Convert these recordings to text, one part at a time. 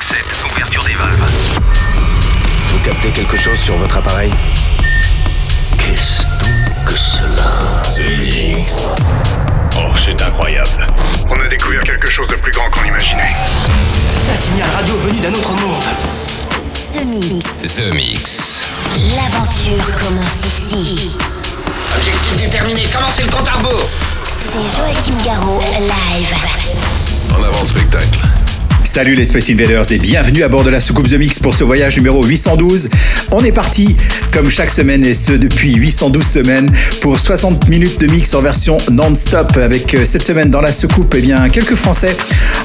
5-7, ouverture des valves. Vous captez quelque chose sur votre appareil Qu'est-ce donc que cela Oh, c'est incroyable. On a découvert quelque chose de plus grand qu'on imaginait. Un signal radio venu d'un autre monde. The Mix. The Mix. L'aventure commence ici. Objectif déterminé, commencez le compte à rebours C'est Joachim Garraud, live. En avant de spectacle. Salut les Space Invaders et bienvenue à bord de la soucoupe The Mix pour ce voyage numéro 812. On est parti, comme chaque semaine et ce depuis 812 semaines, pour 60 minutes de mix en version non-stop avec euh, cette semaine dans la soucoupe eh bien, quelques Français.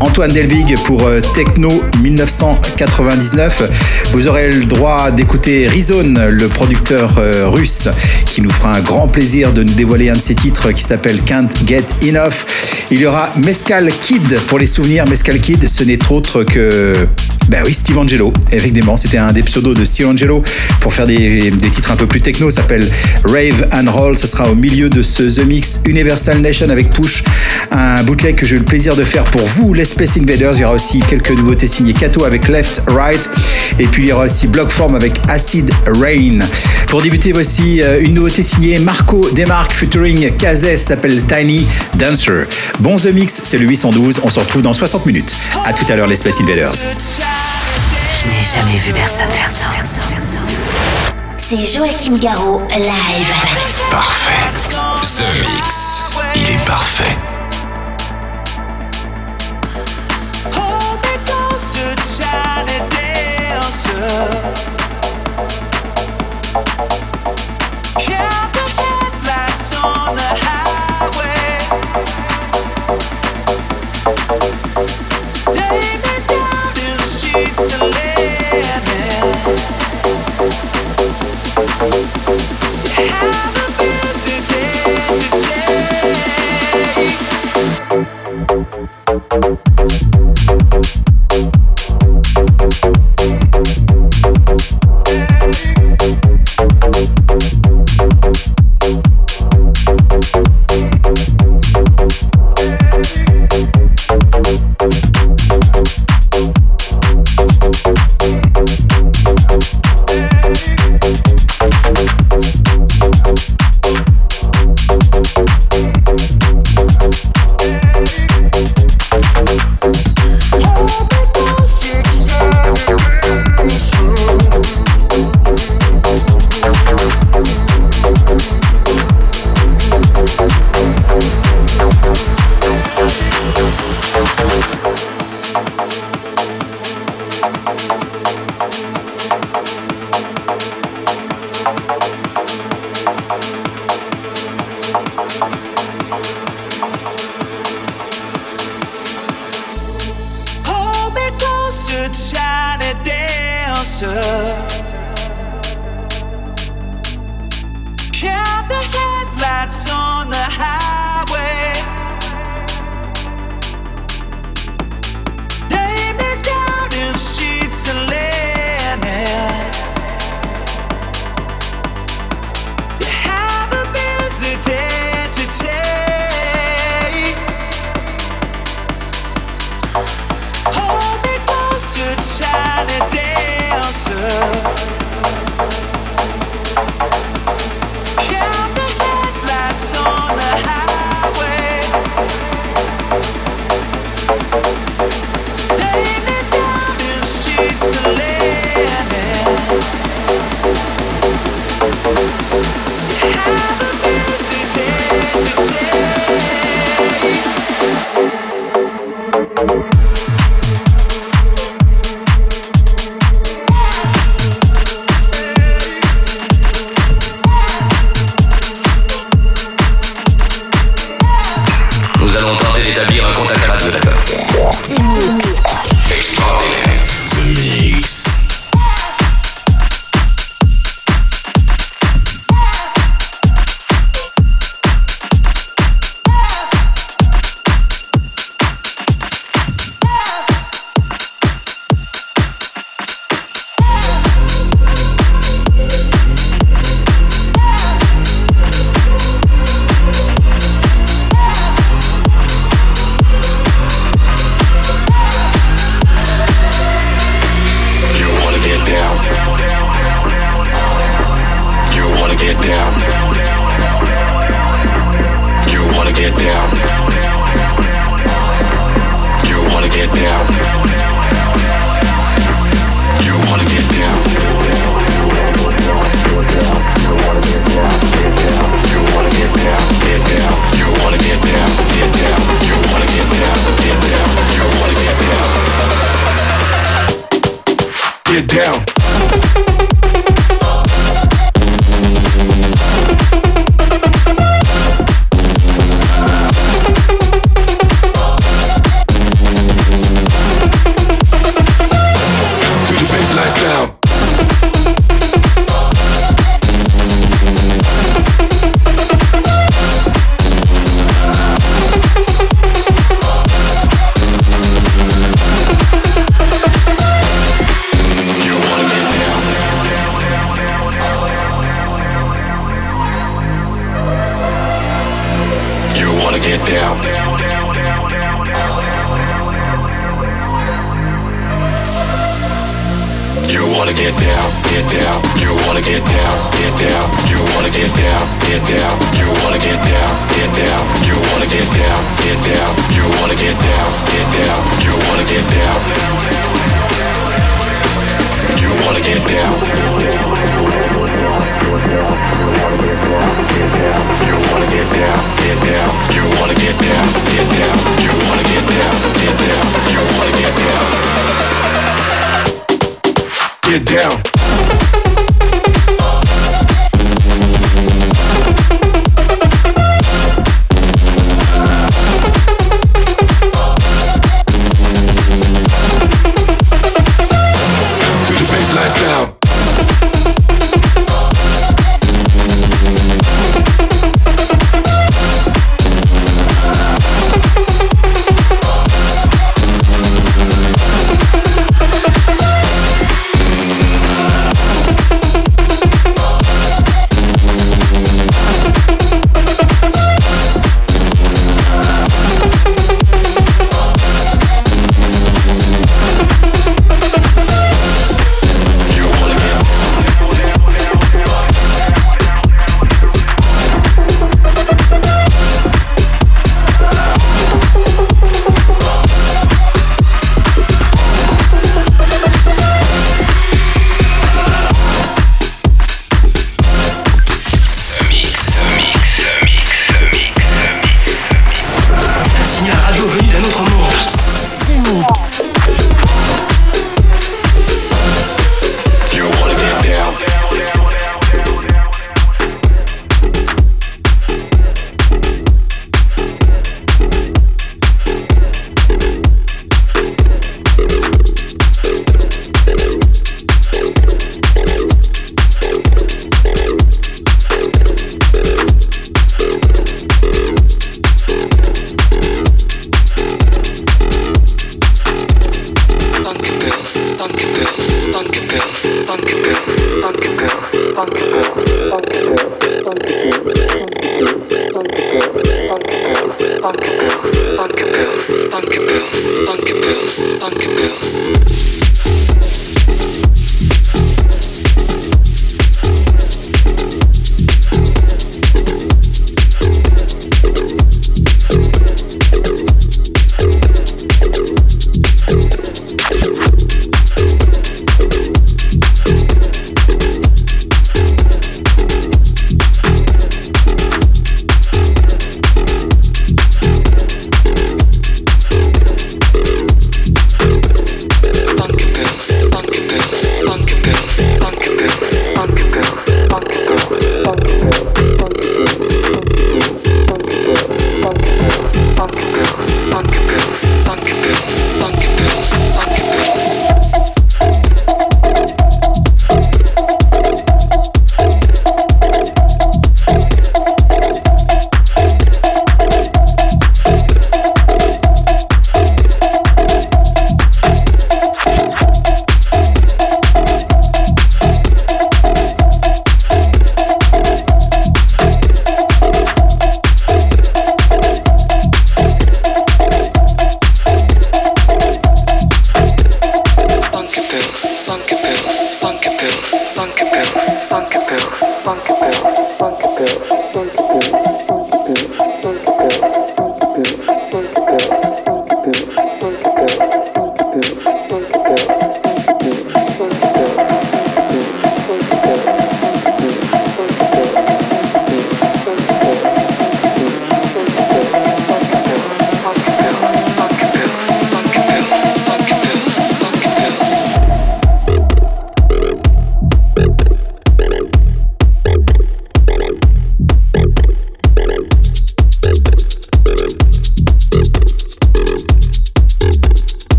Antoine Delvig pour euh, Techno 1999. Vous aurez le droit d'écouter Rizone, le producteur euh, russe, qui nous fera un grand plaisir de nous dévoiler un de ses titres qui s'appelle Can't Get Enough. Il y aura Mescal Kid pour les souvenirs. Mescal Kid, ce n'est autre que ben oui, Steve Angelo. Effectivement, c'était un des pseudos de Steve Angelo pour faire des, des titres un peu plus techno. Ça s'appelle Rave and Roll. Ce sera au milieu de ce The Mix Universal Nation avec Push, un bootleg que j'ai eu le plaisir de faire pour vous, les Space Invaders. Il y aura aussi quelques nouveautés signées Kato avec Left Right. Et puis il y aura aussi Blockform avec Acid Rain. Pour débuter, voici euh, une nouveauté signée Marco Demarque featuring Kazes s'appelle Tiny Dancer. Bon The Mix, c'est le 812. On se retrouve dans 60 minutes. À tout à l'heure, les Space Invaders. Je n'ai jamais vu personne faire ça. C'est Joachim Garraud, live. Parfait. The Mix. Il est parfait.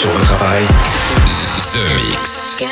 Sur le travail. The Mix.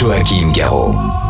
Joachim Garraud.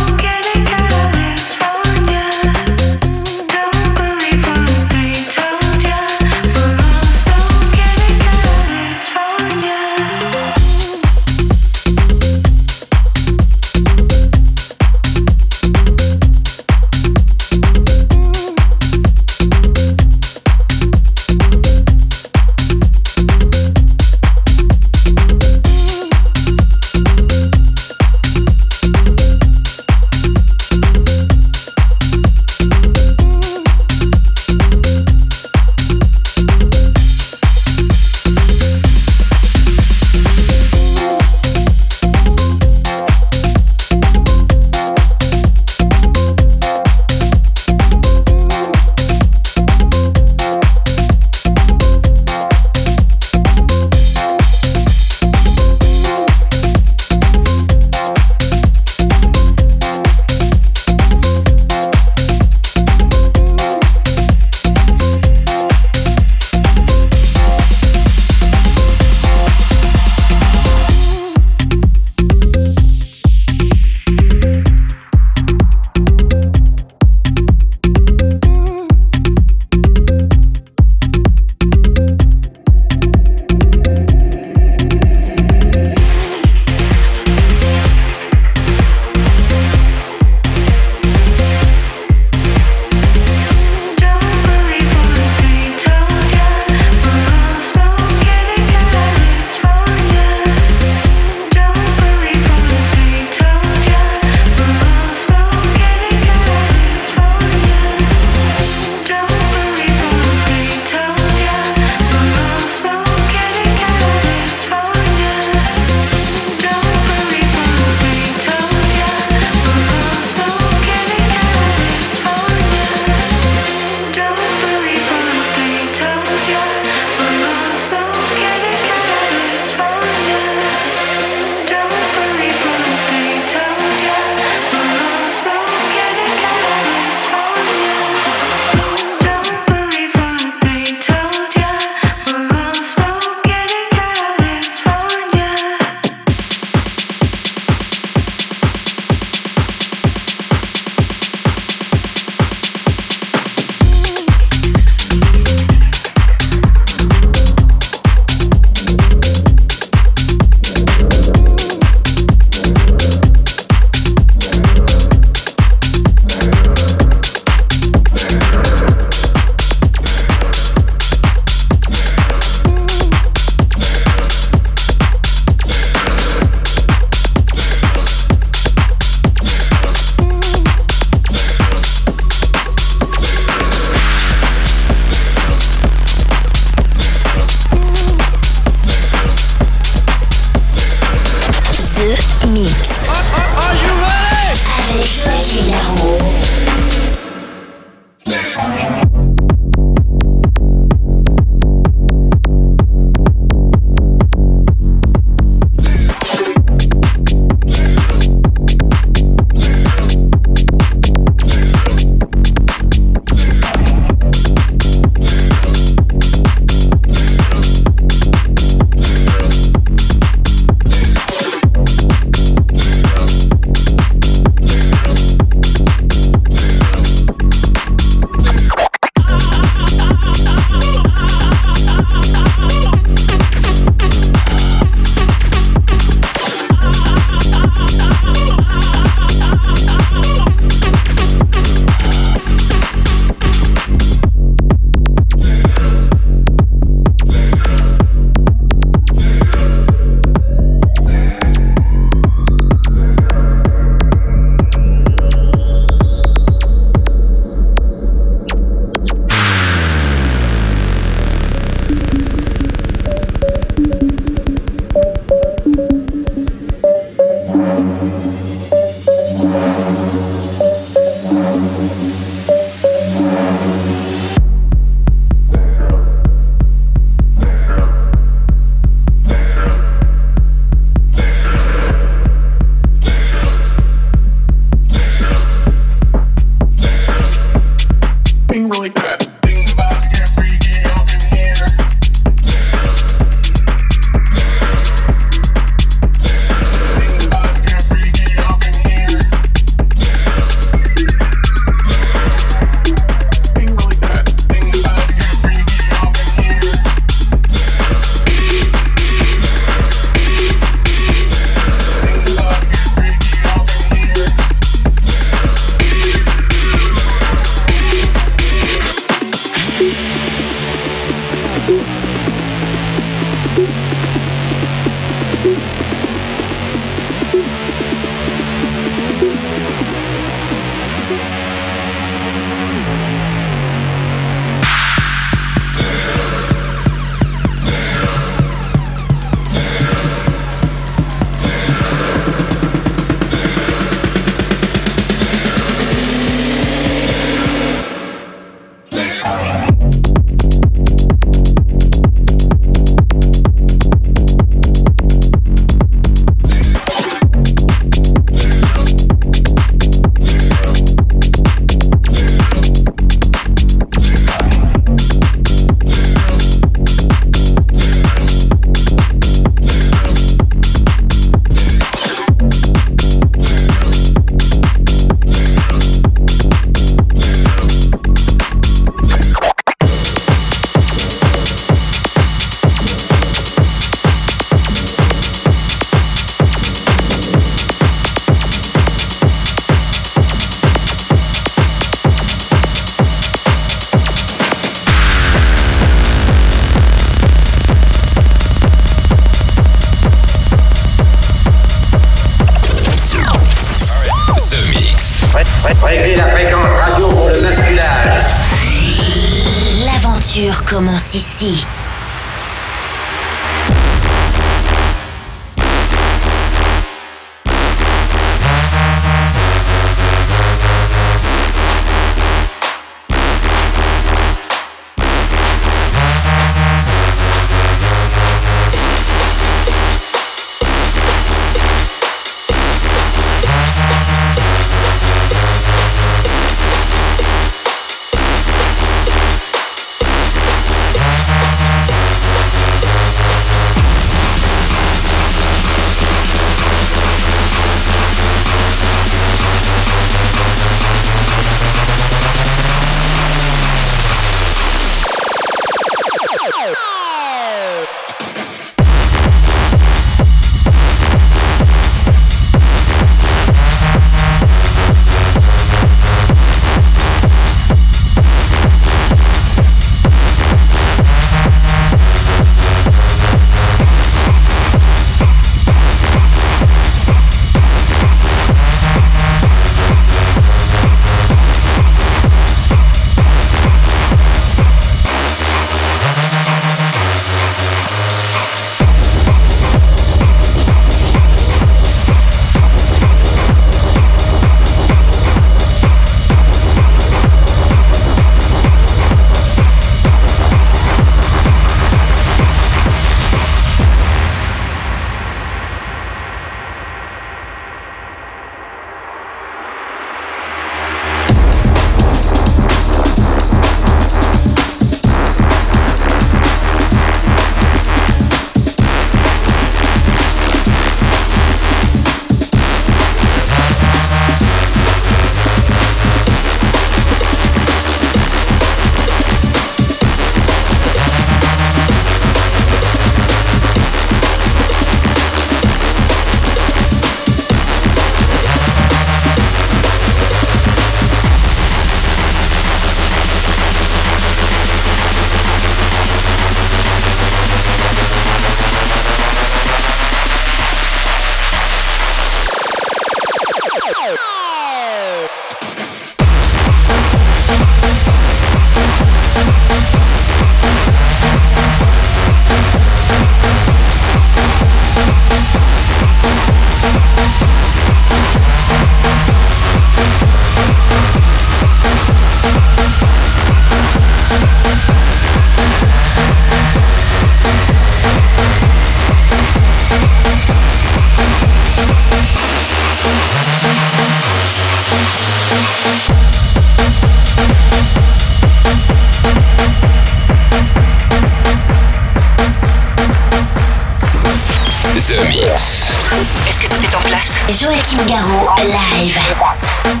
Joachim Garraud, live.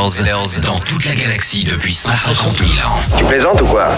Dans toute la galaxie depuis 150 000 ans. Tu plaisantes ou quoi?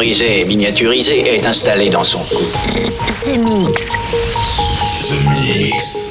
Et miniaturisé est installé dans son cou. The Mix. The Mix.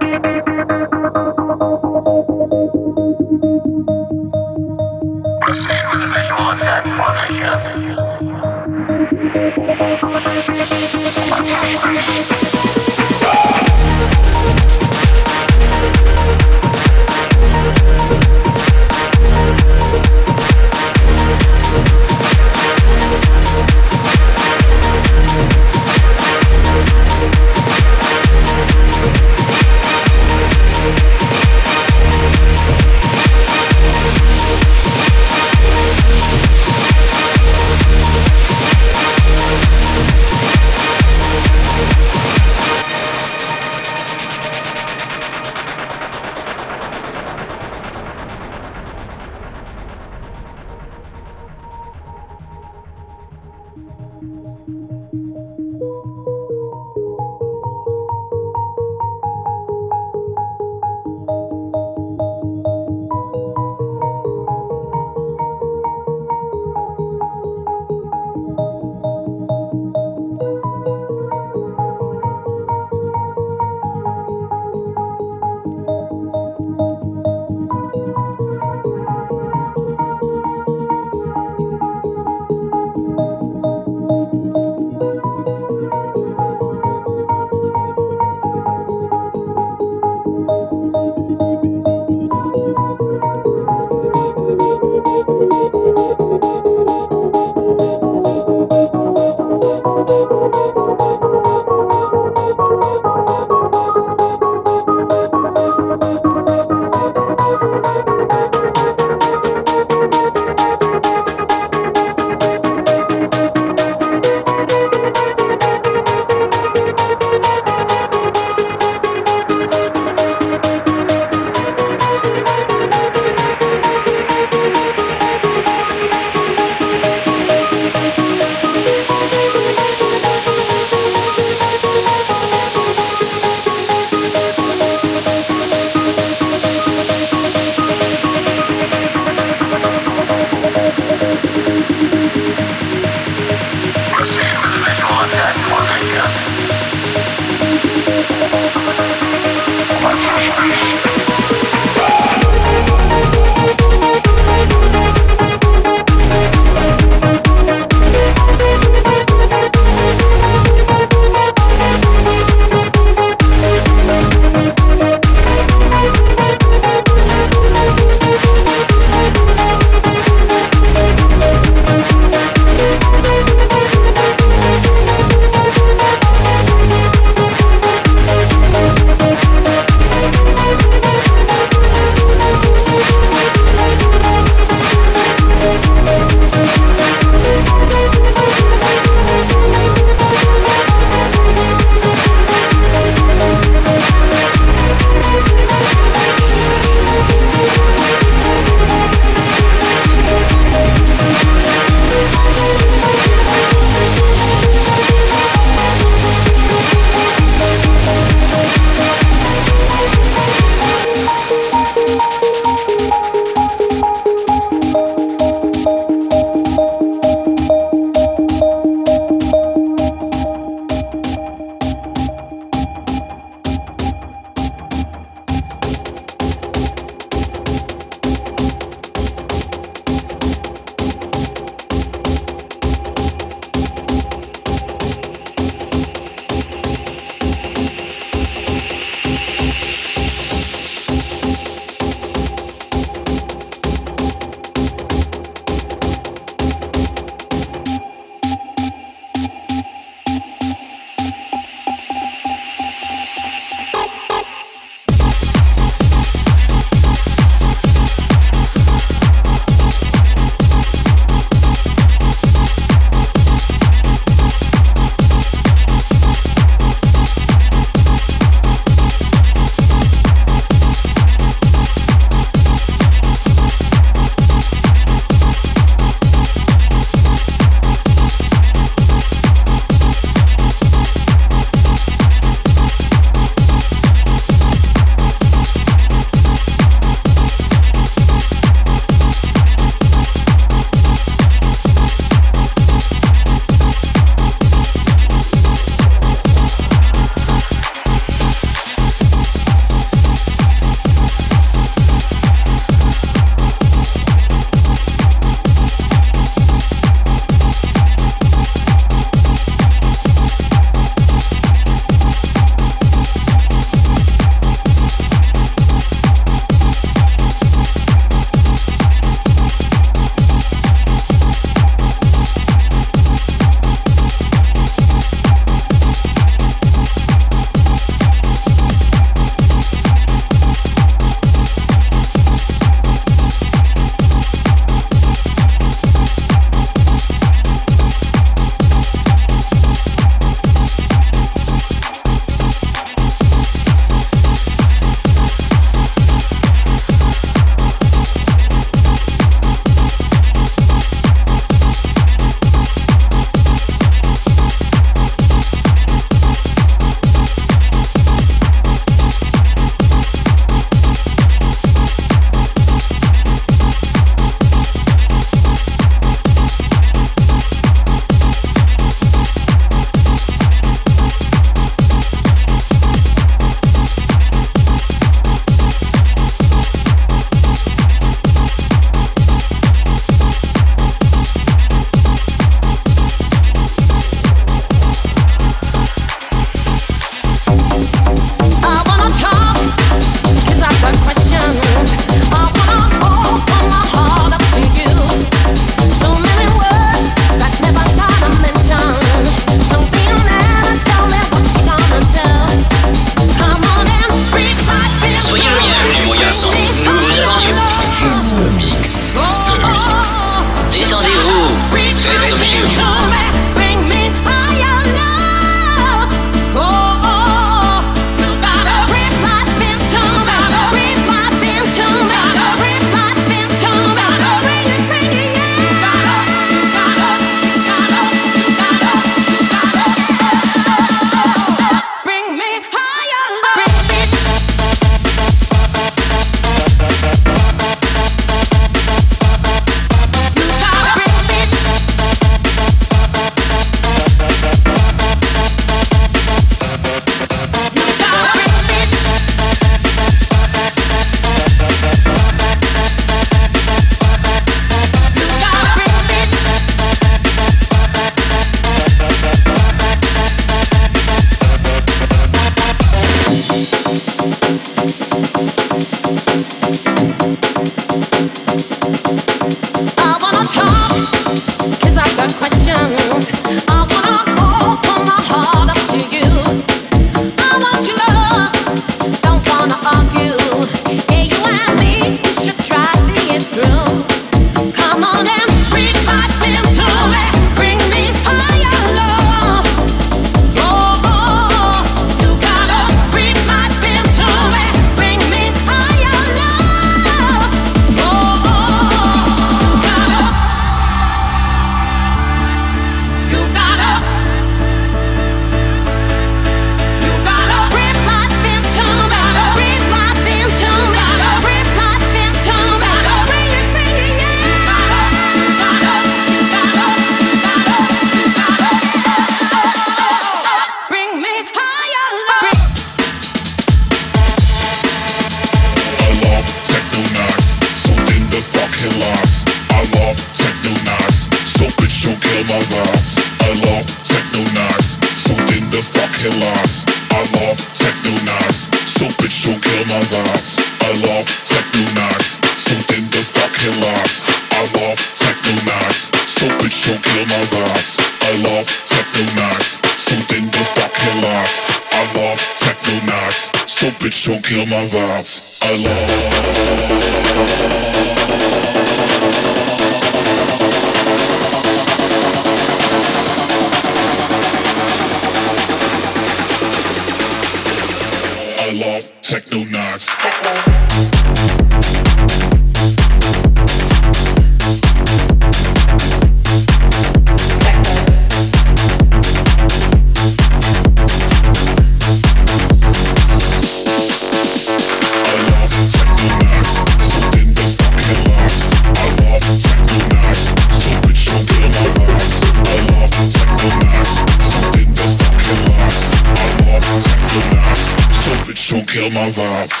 feel my vibes.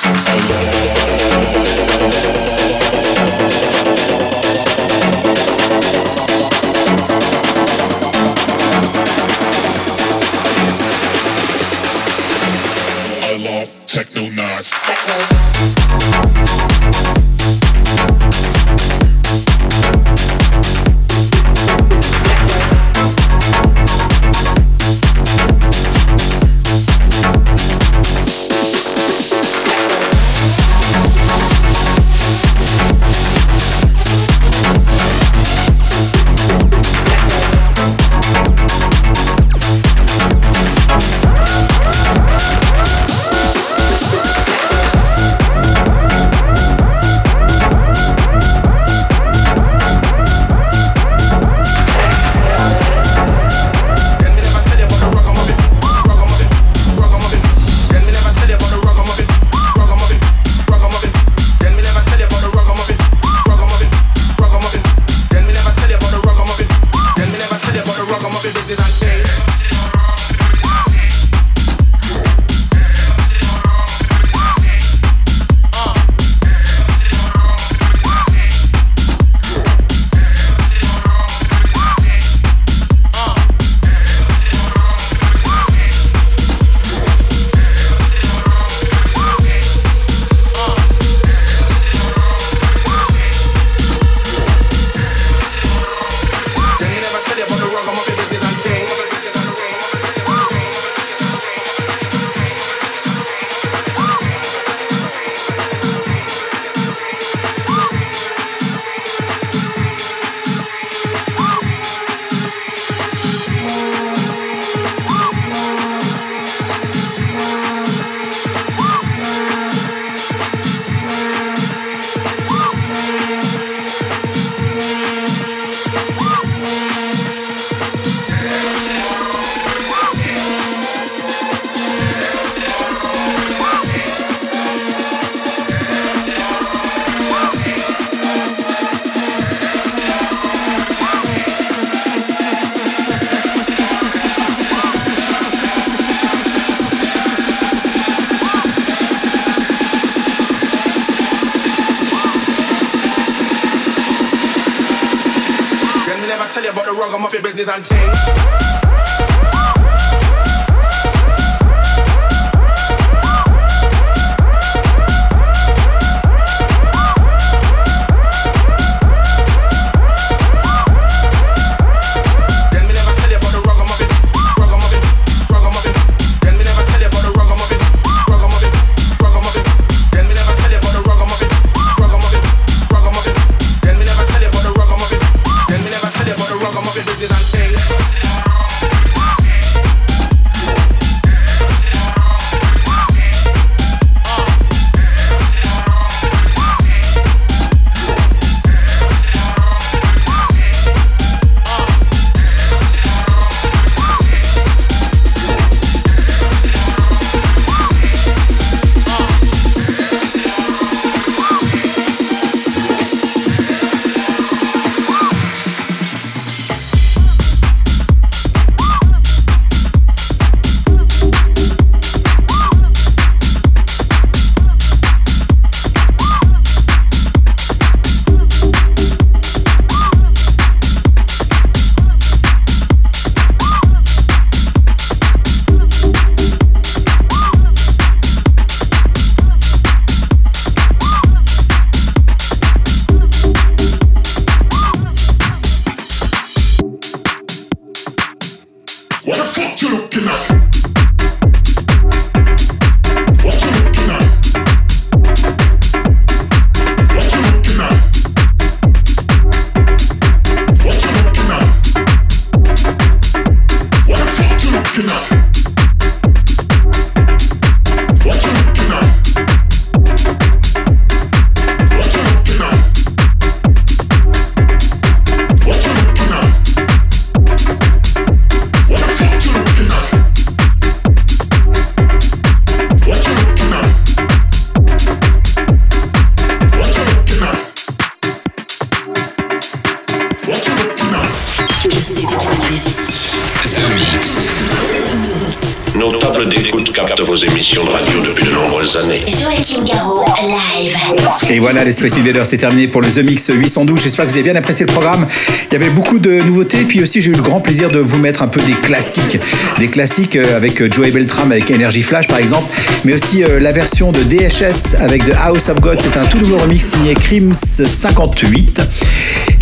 Les Space Invaders, c'est terminé pour le The Mix 812. J'espère que vous avez bien apprécié le programme. Il y avait beaucoup de nouveautés. Puis aussi, j'ai eu le grand plaisir de vous mettre un peu des classiques. Des classiques euh, avec euh, Joey Beltram, avec Energy Flash, par exemple. Mais aussi euh, la version de DHS avec The House of God. C'est un tout nouveau remix signé Crims 58.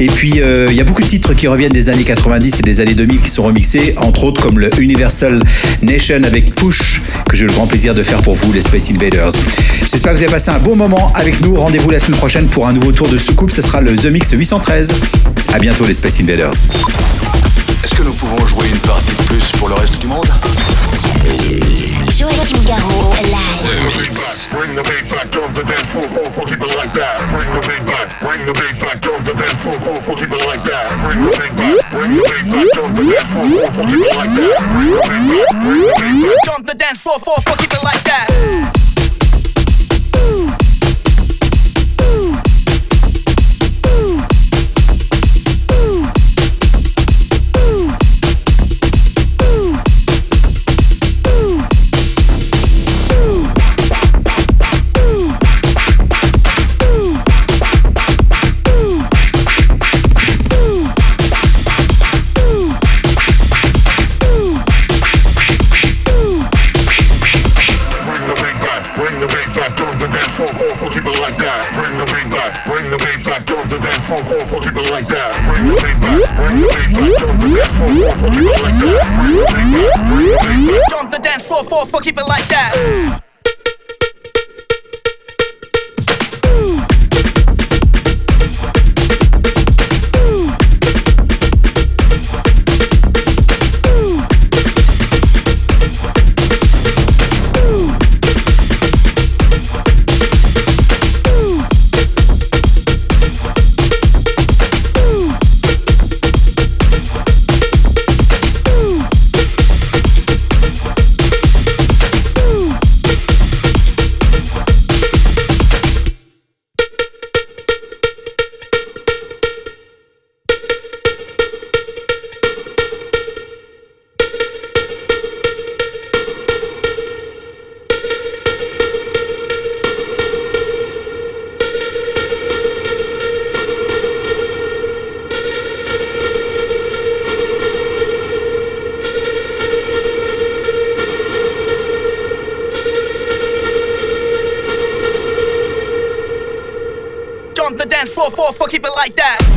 Et puis, euh, il y a beaucoup de titres qui reviennent des années 90 et des années 2000 qui sont remixés, entre autres comme le Universal Nation avec Push, que j'ai eu le grand plaisir de faire pour vous, les Space Invaders. J'espère que vous avez passé un bon moment avec nous. Rendez-vous la semaine prochaine pour un nouveau tour de soucoupe. Ce sera le The Mix 813. À bientôt, les Space Invaders. Est-ce que nous pouvons jouer une partie de plus pour le reste du monde? Joachim Garraud, live. Bring the beat back, drop the dance floor, floor, keep it like that. Bring the beat back, bring the beat back, drop the dance floor, keep it like that. Bring the beat back, bring the beat back, drop the keep it like that. Bring the beat back, bring the beat back. Jump the dance floor, floor, floor, keep it like that. 444, fuck keep it like that.